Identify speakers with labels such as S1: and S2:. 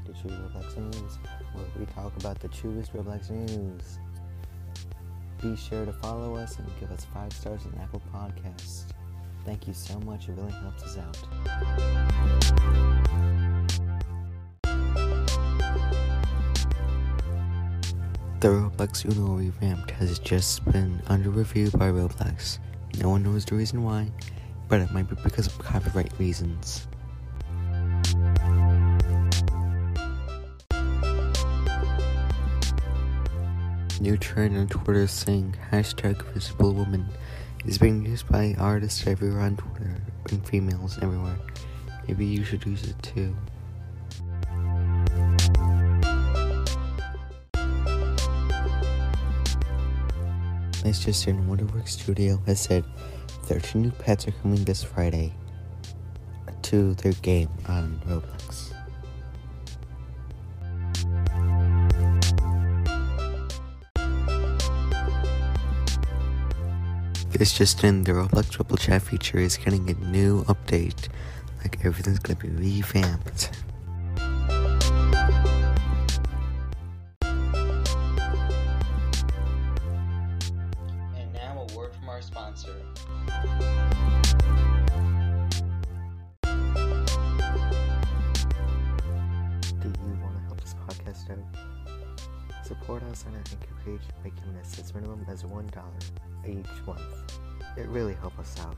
S1: True Roblox News, where we talk about the truest Roblox news. Be sure to follow us and give us five stars on Apple Podcasts. Thank you so much, it really helps us out. The Roblox Uno revamped has just been under review by Roblox. No one knows the reason why, but it might be because of copyright reasons. New trend on Twitter saying hashtag visible woman is being used by artists everywhere on Twitter and females everywhere. Maybe you should use it too. It's just in Wonderworks Studio has said 13 new pets are coming this Friday to their game on Roblox. It's just in the Roblox Triple Chat feature is getting a new update. Like everything's gonna be revamped.
S2: And now a word from our sponsor.
S1: Do you want to help this podcast out? Support us on our Anchor page by giving us as minimum as $1 each month. It really helps us out.